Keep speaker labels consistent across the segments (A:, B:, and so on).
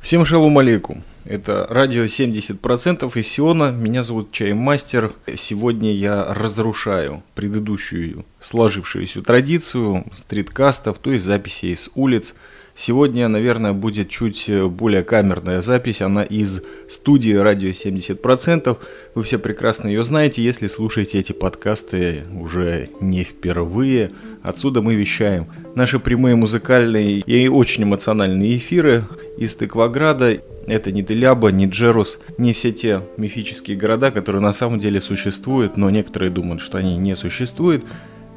A: Всем шалом алейкум. Это радио 70% из Сиона. Меня зовут Чаймастер. Сегодня я разрушаю предыдущую сложившуюся традицию стриткастов, то есть записей с улиц – Сегодня, наверное, будет чуть э, более камерная запись. Она из студии радио 70%. Вы все прекрасно ее знаете, если слушаете эти подкасты уже не впервые. Отсюда мы вещаем наши прямые музыкальные и очень эмоциональные эфиры из Тыкваграда. Это не Деляба, не Джерус, не все те мифические города, которые на самом деле существуют, но некоторые думают, что они не существуют.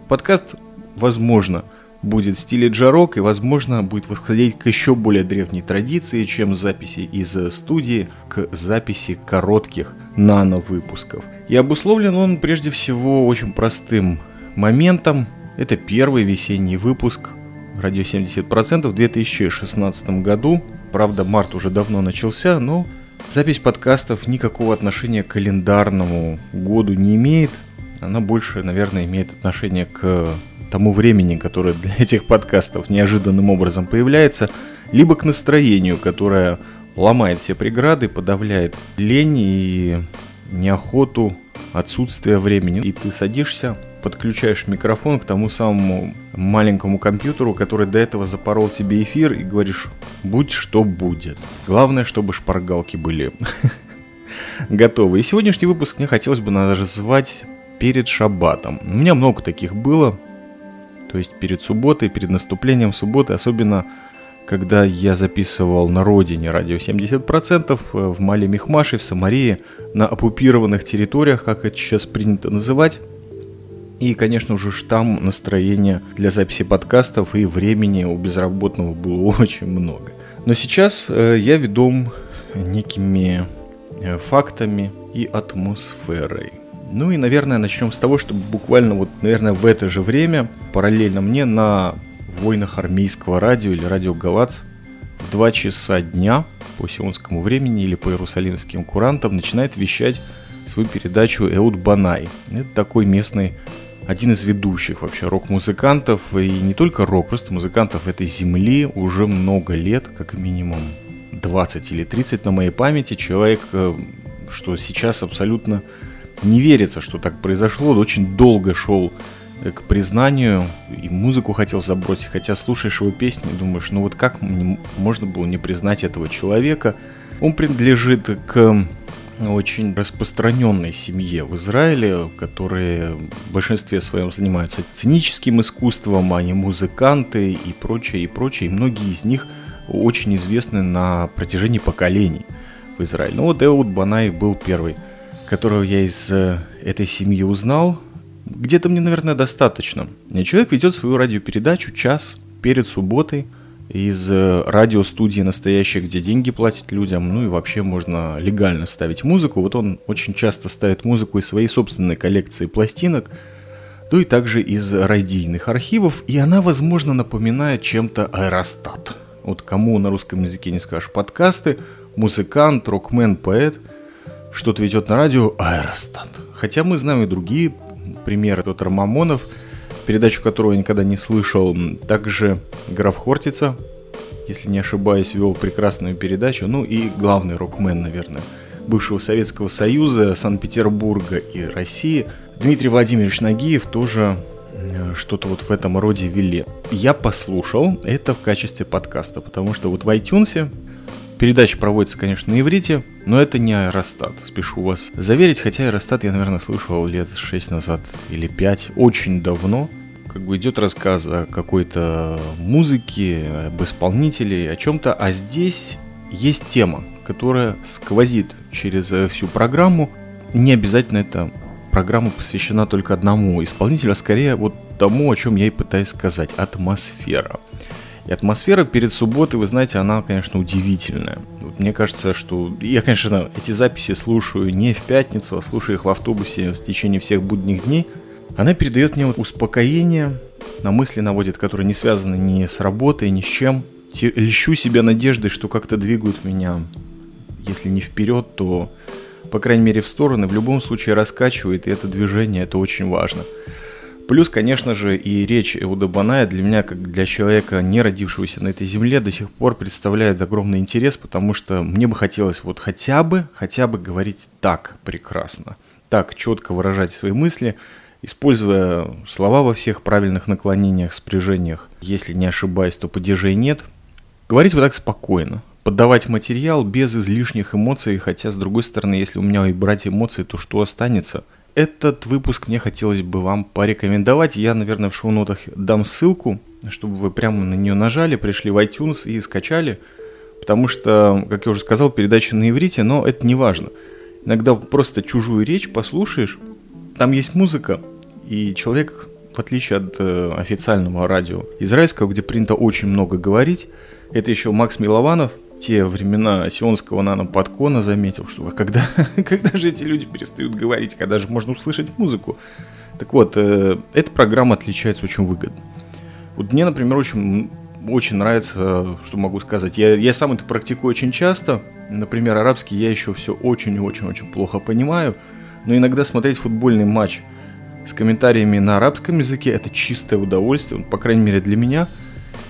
A: Подкаст, возможно, будет в стиле джарок и, возможно, будет восходить к еще более древней традиции, чем записи из студии, к записи коротких нано-выпусков. И обусловлен он прежде всего очень простым моментом. Это первый весенний выпуск «Радио 70%» в 2016 году. Правда, март уже давно начался, но запись подкастов никакого отношения к календарному году не имеет. Она больше, наверное, имеет отношение к тому времени, которое для этих подкастов неожиданным образом появляется, либо к настроению, которое ломает все преграды, подавляет лень и неохоту, отсутствие времени. И ты садишься, подключаешь микрофон к тому самому маленькому компьютеру, который до этого запорол тебе эфир, и говоришь, будь что будет. Главное, чтобы шпаргалки были готовы. И сегодняшний выпуск мне хотелось бы назвать перед шаббатом. У меня много таких было, то есть перед субботой, перед наступлением субботы, особенно когда я записывал на родине радио 70% э, в Мале Мехмаше, в Самарии, на оккупированных территориях, как это сейчас принято называть. И, конечно же, там настроения для записи подкастов и времени у безработного было очень много. Но сейчас э, я ведом некими э, фактами и атмосферой. Ну и, наверное, начнем с того, что буквально вот, наверное, в это же время, параллельно мне на войнах армейского радио или радио Галац в 2 часа дня по сионскому времени или по иерусалимским курантам начинает вещать свою передачу Эуд Банай. Это такой местный, один из ведущих вообще рок-музыкантов, и не только рок, просто музыкантов этой земли уже много лет, как минимум 20 или 30 на моей памяти. Человек, э, что сейчас абсолютно не верится, что так произошло. Очень долго шел э, к признанию и музыку хотел забросить, хотя слушаешь его песни и думаешь, ну вот как можно было не признать этого человека? Он принадлежит к очень распространенной семье в Израиле, которые в большинстве своем занимаются сценическим искусством, они музыканты и прочее, и прочее. И многие из них очень известны на протяжении поколений в Израиле. Ну вот Эуд Банай был первый – которого я из э, этой семьи узнал, где-то мне, наверное, достаточно. Человек ведет свою радиопередачу час перед субботой из э, радиостудии настоящей, где деньги платят людям, ну и вообще можно легально ставить музыку. Вот он очень часто ставит музыку из своей собственной коллекции пластинок, ну и также из радийных архивов, и она, возможно, напоминает чем-то аэростат. Вот кому на русском языке не скажешь подкасты, музыкант, рокмен, поэт – что-то ведет на радио Аэростат. Хотя мы знаем и другие примеры. Петр Мамонов, передачу которого я никогда не слышал. Также граф Хортица, если не ошибаюсь, вел прекрасную передачу. Ну и главный рокмен, наверное, бывшего Советского Союза, Санкт-Петербурга и России. Дмитрий Владимирович Нагиев тоже что-то вот в этом роде вели. Я послушал это в качестве подкаста, потому что вот в iTunes Передача проводится, конечно, на иврите, но это не аэростат, спешу вас заверить, хотя аэростат я, наверное, слышал лет 6 назад или 5, очень давно. Как бы идет рассказ о какой-то музыке, об исполнителе, о чем-то, а здесь есть тема, которая сквозит через всю программу. Не обязательно эта программа посвящена только одному исполнителю, а скорее вот тому, о чем я и пытаюсь сказать, атмосфера. И атмосфера перед субботой, вы знаете, она, конечно, удивительная. Вот мне кажется, что... Я, конечно, эти записи слушаю не в пятницу, а слушаю их в автобусе в течение всех будних дней. Она передает мне вот успокоение, на мысли наводит, которые не связаны ни с работой, ни с чем. Лещу себя надеждой, что как-то двигают меня, если не вперед, то, по крайней мере, в стороны. В любом случае раскачивает, и это движение, это очень важно. Плюс, конечно же, и речь Эуда Баная для меня, как для человека, не родившегося на этой земле, до сих пор представляет огромный интерес, потому что мне бы хотелось вот хотя бы, хотя бы говорить так прекрасно, так четко выражать свои мысли, используя слова во всех правильных наклонениях, спряжениях. Если не ошибаюсь, то падежей нет. Говорить вот так спокойно, подавать материал без излишних эмоций, хотя, с другой стороны, если у меня и брать эмоции, то что останется? Этот выпуск мне хотелось бы вам порекомендовать. Я, наверное, в шоу-нотах дам ссылку, чтобы вы прямо на нее нажали, пришли в iTunes и скачали. Потому что, как я уже сказал, передача на иврите, но это не важно. Иногда просто чужую речь послушаешь, там есть музыка, и человек, в отличие от э, официального радио израильского, где принято очень много говорить, это еще Макс Милованов, те времена сионского нано-подкона заметил, что когда, когда же эти люди перестают говорить, когда же можно услышать музыку. Так вот, э, эта программа отличается очень выгодно. Вот мне, например, очень, очень нравится, что могу сказать. Я, я сам это практикую очень часто. Например, арабский я еще все очень-очень-очень плохо понимаю. Но иногда смотреть футбольный матч с комментариями на арабском языке это чистое удовольствие, по крайней мере для меня –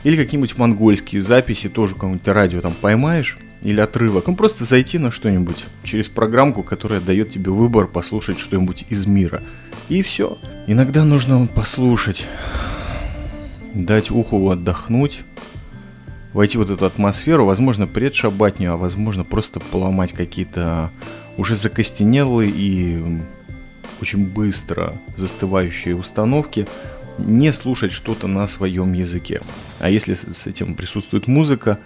A: или какие-нибудь монгольские записи, тоже какое-нибудь радио там поймаешь, или отрывок. Ну, просто зайти на что-нибудь через программку, которая дает тебе выбор послушать что-нибудь из мира. И все. Иногда нужно послушать, дать уху отдохнуть, войти в вот эту атмосферу, возможно, предшабатню, а возможно, просто поломать какие-то уже закостенелые и очень быстро застывающие установки – не слушать что-то на своем языке. А если с этим присутствует музыка,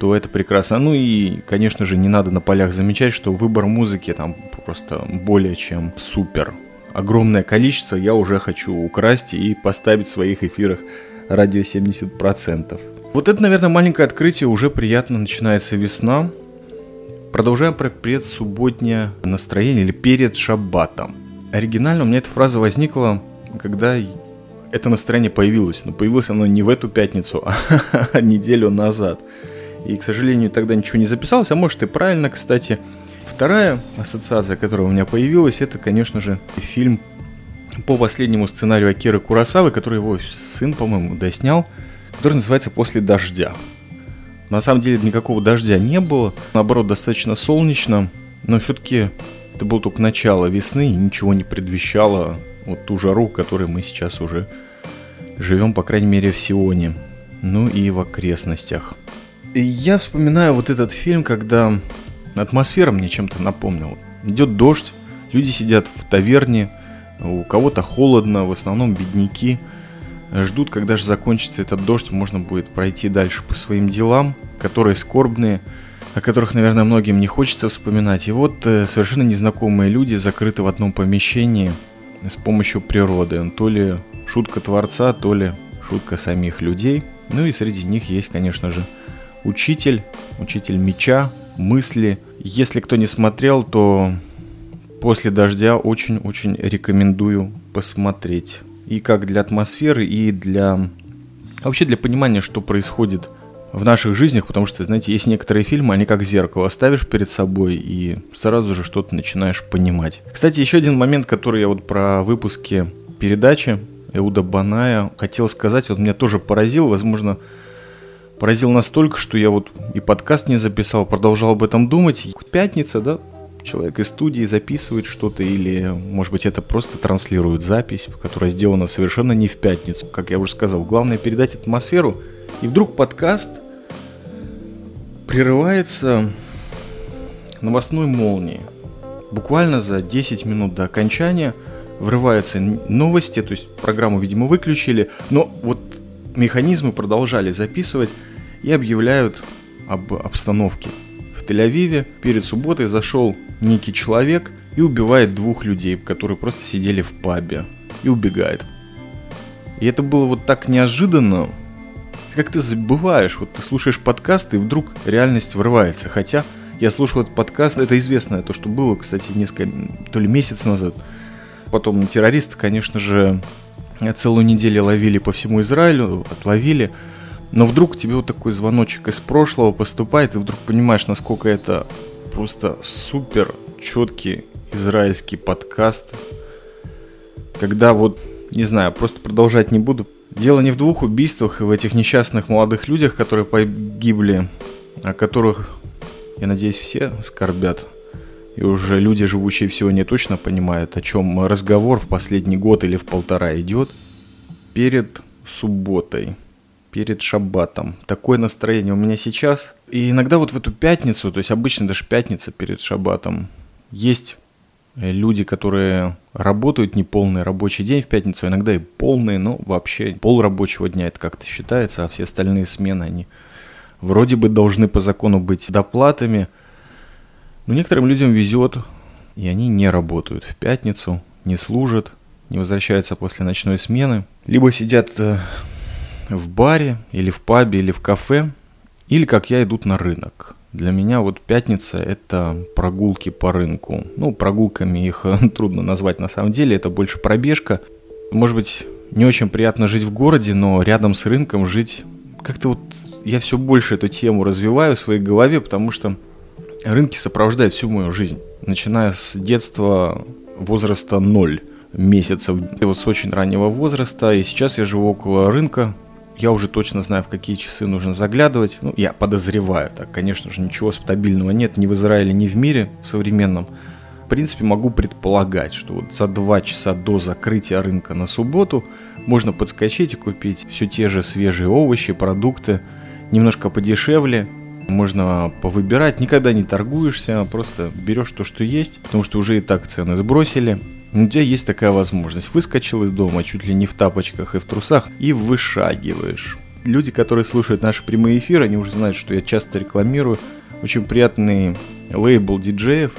A: то это прекрасно. Ну и, конечно же, не надо на полях замечать, что выбор музыки там просто более чем супер. Огромное количество я уже хочу украсть и поставить в своих эфирах радио 70%. Вот это, наверное, маленькое открытие, уже приятно начинается весна. Продолжаем про предсубботнее настроение или перед шаббатом. Оригинально у меня эта фраза возникла, когда это настроение появилось. Но появилось оно не в эту пятницу, а неделю назад. И, к сожалению, тогда ничего не записалось. А может и правильно, кстати. Вторая ассоциация, которая у меня появилась, это, конечно же, фильм по последнему сценарию Акиры Курасавы, который его сын, по-моему, доснял, который называется «После дождя». На самом деле никакого дождя не было, наоборот, достаточно солнечно, но все-таки это было только начало весны и ничего не предвещало вот ту жару, в которой мы сейчас уже живем, по крайней мере, в Сионе, ну и в окрестностях. И я вспоминаю вот этот фильм, когда атмосфера мне чем-то напомнила. Идет дождь, люди сидят в таверне, у кого-то холодно, в основном бедняки. Ждут, когда же закончится этот дождь, можно будет пройти дальше по своим делам, которые скорбные, о которых, наверное, многим не хочется вспоминать. И вот э, совершенно незнакомые люди закрыты в одном помещении – с помощью природы. То ли шутка Творца, то ли шутка самих людей. Ну и среди них есть, конечно же, учитель, учитель меча, мысли. Если кто не смотрел, то после дождя очень-очень рекомендую посмотреть. И как для атмосферы, и для... Вообще для понимания, что происходит в наших жизнях, потому что, знаете, есть некоторые фильмы, они как зеркало ставишь перед собой и сразу же что-то начинаешь понимать. Кстати, еще один момент, который я вот про выпуски передачи Эуда Баная хотел сказать, вот меня тоже поразил, возможно, поразил настолько, что я вот и подкаст не записал, продолжал об этом думать. Пятница, да, человек из студии записывает что-то или, может быть, это просто транслирует запись, которая сделана совершенно не в пятницу. Как я уже сказал, главное передать атмосферу – и вдруг подкаст прерывается новостной молнией. Буквально за 10 минут до окончания врываются новости, то есть программу, видимо, выключили, но вот механизмы продолжали записывать и объявляют об обстановке. В Тель-Авиве перед субботой зашел некий человек и убивает двух людей, которые просто сидели в пабе, и убегает. И это было вот так неожиданно, как ты забываешь, вот ты слушаешь подкаст, и вдруг реальность врывается. Хотя я слушал этот подкаст, это известное, то, что было, кстати, несколько, то ли месяц назад. Потом террористы, конечно же, целую неделю ловили по всему Израилю, отловили. Но вдруг тебе вот такой звоночек из прошлого поступает, и вдруг понимаешь, насколько это просто супер четкий израильский подкаст, когда вот не знаю, просто продолжать не буду. Дело не в двух убийствах и в этих несчастных молодых людях, которые погибли, о которых, я надеюсь, все скорбят. И уже люди, живущие в сегодня, точно понимают, о чем разговор в последний год или в полтора идет. Перед субботой, перед шаббатом. Такое настроение у меня сейчас. И иногда вот в эту пятницу, то есть обычно даже пятница перед шаббатом, есть люди, которые работают не полный рабочий день в пятницу, иногда и полный, но вообще пол рабочего дня это как-то считается, а все остальные смены, они вроде бы должны по закону быть доплатами. Но некоторым людям везет, и они не работают в пятницу, не служат, не возвращаются после ночной смены, либо сидят э, в баре, или в пабе, или в кафе, или, как я, идут на рынок. Для меня вот пятница – это прогулки по рынку. Ну, прогулками их трудно назвать на самом деле, это больше пробежка. Может быть, не очень приятно жить в городе, но рядом с рынком жить как-то вот я все больше эту тему развиваю в своей голове, потому что рынки сопровождают всю мою жизнь. Начиная с детства возраста 0 месяцев, вот с очень раннего возраста, и сейчас я живу около рынка, я уже точно знаю, в какие часы нужно заглядывать. Ну, я подозреваю, так, конечно же, ничего стабильного нет ни в Израиле, ни в мире в современном. В принципе, могу предполагать, что вот за два часа до закрытия рынка на субботу можно подскочить и купить все те же свежие овощи, продукты, немножко подешевле, можно повыбирать, никогда не торгуешься, просто берешь то, что есть, потому что уже и так цены сбросили, у тебя есть такая возможность. Выскочил из дома чуть ли не в тапочках и в трусах и вышагиваешь. Люди, которые слушают наши прямые эфиры, они уже знают, что я часто рекламирую очень приятный лейбл диджеев,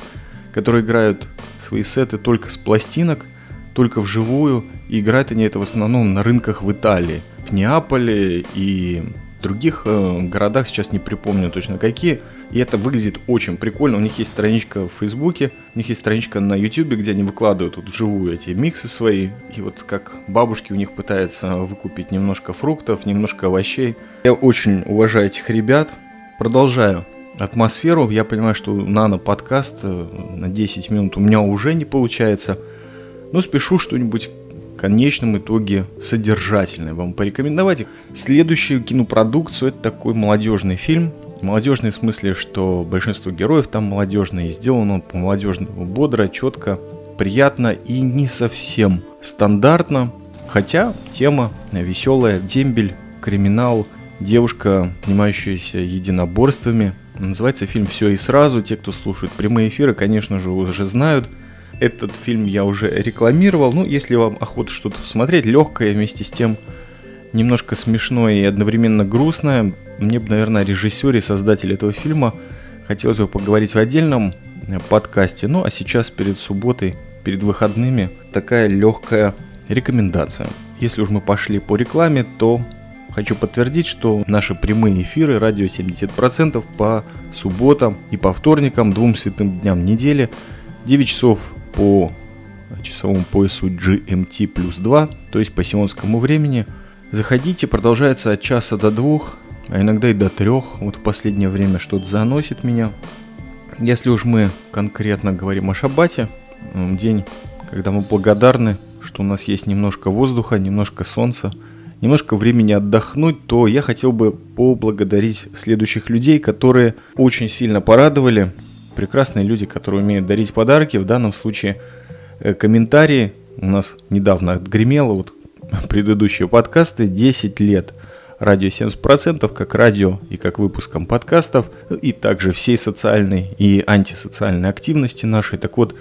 A: которые играют свои сеты только с пластинок, только вживую, и играют они это в основном на рынках в Италии, в Неаполе и других э, городах, сейчас не припомню точно какие. И это выглядит очень прикольно. У них есть страничка в Фейсбуке, у них есть страничка на Ютубе, где они выкладывают вот вживую эти миксы свои. И вот как бабушки у них пытаются выкупить немножко фруктов, немножко овощей. Я очень уважаю этих ребят. Продолжаю атмосферу. Я понимаю, что нано-подкаст э, на 10 минут у меня уже не получается. Но спешу что-нибудь конечном итоге содержательное вам порекомендовать. Следующую кинопродукцию это такой молодежный фильм. Молодежный в смысле, что большинство героев там молодежные, сделано по-молодежному бодро, четко, приятно и не совсем стандартно. Хотя тема веселая, дембель, криминал, девушка, занимающаяся единоборствами. Называется фильм «Все и сразу». Те, кто слушает прямые эфиры, конечно же, уже знают – этот фильм я уже рекламировал. Ну, если вам охота что-то посмотреть, легкое, вместе с тем немножко смешное и одновременно грустное, мне бы, наверное, режиссере, создателе этого фильма хотелось бы поговорить в отдельном э, подкасте. Ну, а сейчас перед субботой, перед выходными, такая легкая рекомендация. Если уж мы пошли по рекламе, то хочу подтвердить, что наши прямые эфиры радио 70% по субботам и по вторникам, двум святым дням недели, 9 часов по часовому поясу GMT плюс 2, то есть по сионскому времени. Заходите, продолжается от часа до двух, а иногда и до трех. Вот в последнее время что-то заносит меня. Если уж мы конкретно говорим о шаббате, день, когда мы благодарны, что у нас есть немножко воздуха, немножко солнца, немножко времени отдохнуть, то я хотел бы поблагодарить следующих людей, которые очень сильно порадовали прекрасные люди, которые умеют дарить подарки. В данном случае э, комментарии у нас недавно отгремело, вот предыдущие подкасты, 10 лет радио 70%, как радио и как выпуском подкастов, и также всей социальной и антисоциальной активности нашей. Так вот,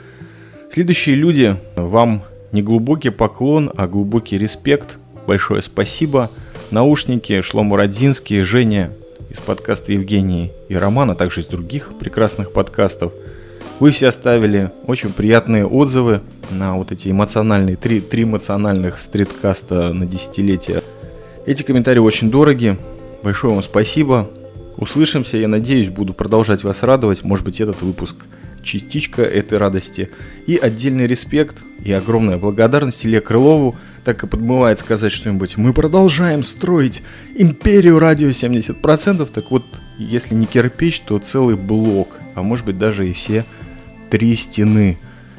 A: следующие люди, вам не глубокий поклон, а глубокий респект. Большое спасибо. Наушники, Шлому Родзинский, Женя из подкаста Евгении и Романа, а также из других прекрасных подкастов. Вы все оставили очень приятные отзывы на вот эти эмоциональные, три, три эмоциональных стриткаста на десятилетие. Эти комментарии очень дороги. Большое вам спасибо. Услышимся, я надеюсь, буду продолжать вас радовать. Может быть, этот выпуск частичка этой радости. И отдельный респект и огромная благодарность Илье Крылову – так и подмывает сказать что-нибудь. Мы продолжаем строить империю радио 70%. Так вот, если не кирпич, то целый блок, а может быть даже и все три стены.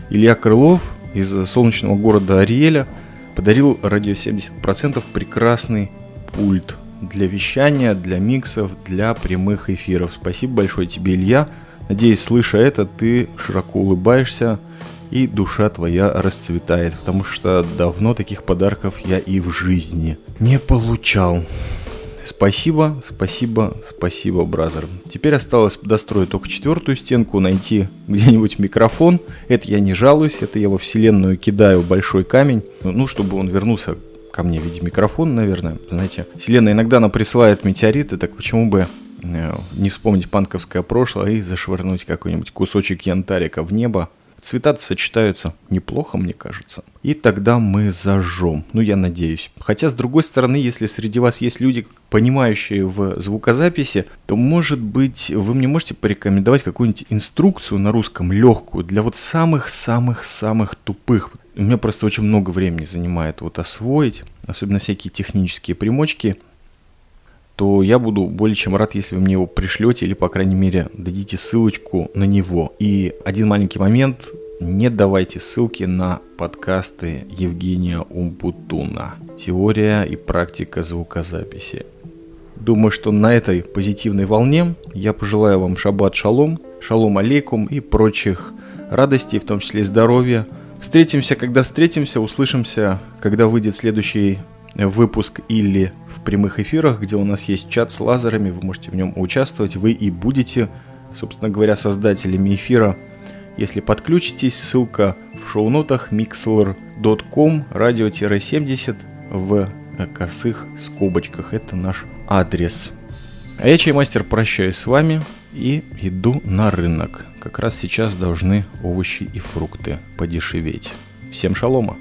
A: Илья Крылов из солнечного города Ариэля подарил радио 70% прекрасный пульт для вещания, для миксов, для прямых эфиров. Спасибо большое тебе, Илья. Надеюсь, слыша это, ты широко улыбаешься и душа твоя расцветает, потому что давно таких подарков я и в жизни не получал. Спасибо, спасибо, спасибо, бразер. Теперь осталось достроить только четвертую стенку, найти где-нибудь микрофон. Это я не жалуюсь, это я во вселенную кидаю большой камень, ну, чтобы он вернулся ко мне в виде микрофона, наверное. Знаете, вселенная иногда она присылает метеориты, так почему бы э, не вспомнить панковское прошлое и зашвырнуть какой-нибудь кусочек янтарика в небо, Цвета сочетаются неплохо, мне кажется. И тогда мы зажжем. Ну, я надеюсь. Хотя, с другой стороны, если среди вас есть люди, понимающие в звукозаписи, то, может быть, вы мне можете порекомендовать какую-нибудь инструкцию на русском легкую для вот самых-самых-самых тупых. У меня просто очень много времени занимает вот освоить, особенно всякие технические примочки то я буду более чем рад, если вы мне его пришлете или, по крайней мере, дадите ссылочку на него. И один маленький момент, не давайте ссылки на подкасты Евгения Умпутуна «Теория и практика звукозаписи». Думаю, что на этой позитивной волне я пожелаю вам шаббат шалом, шалом алейкум и прочих радостей, в том числе здоровья. Встретимся, когда встретимся, услышимся, когда выйдет следующий выпуск или в прямых эфирах, где у нас есть чат с лазерами, вы можете в нем участвовать, вы и будете, собственно говоря, создателями эфира. Если подключитесь, ссылка в шоу-нотах mixler.com радио-70 в косых скобочках. Это наш адрес. А я, Чаймастер, прощаюсь с вами и иду на рынок. Как раз сейчас должны овощи и фрукты подешеветь. Всем шалома!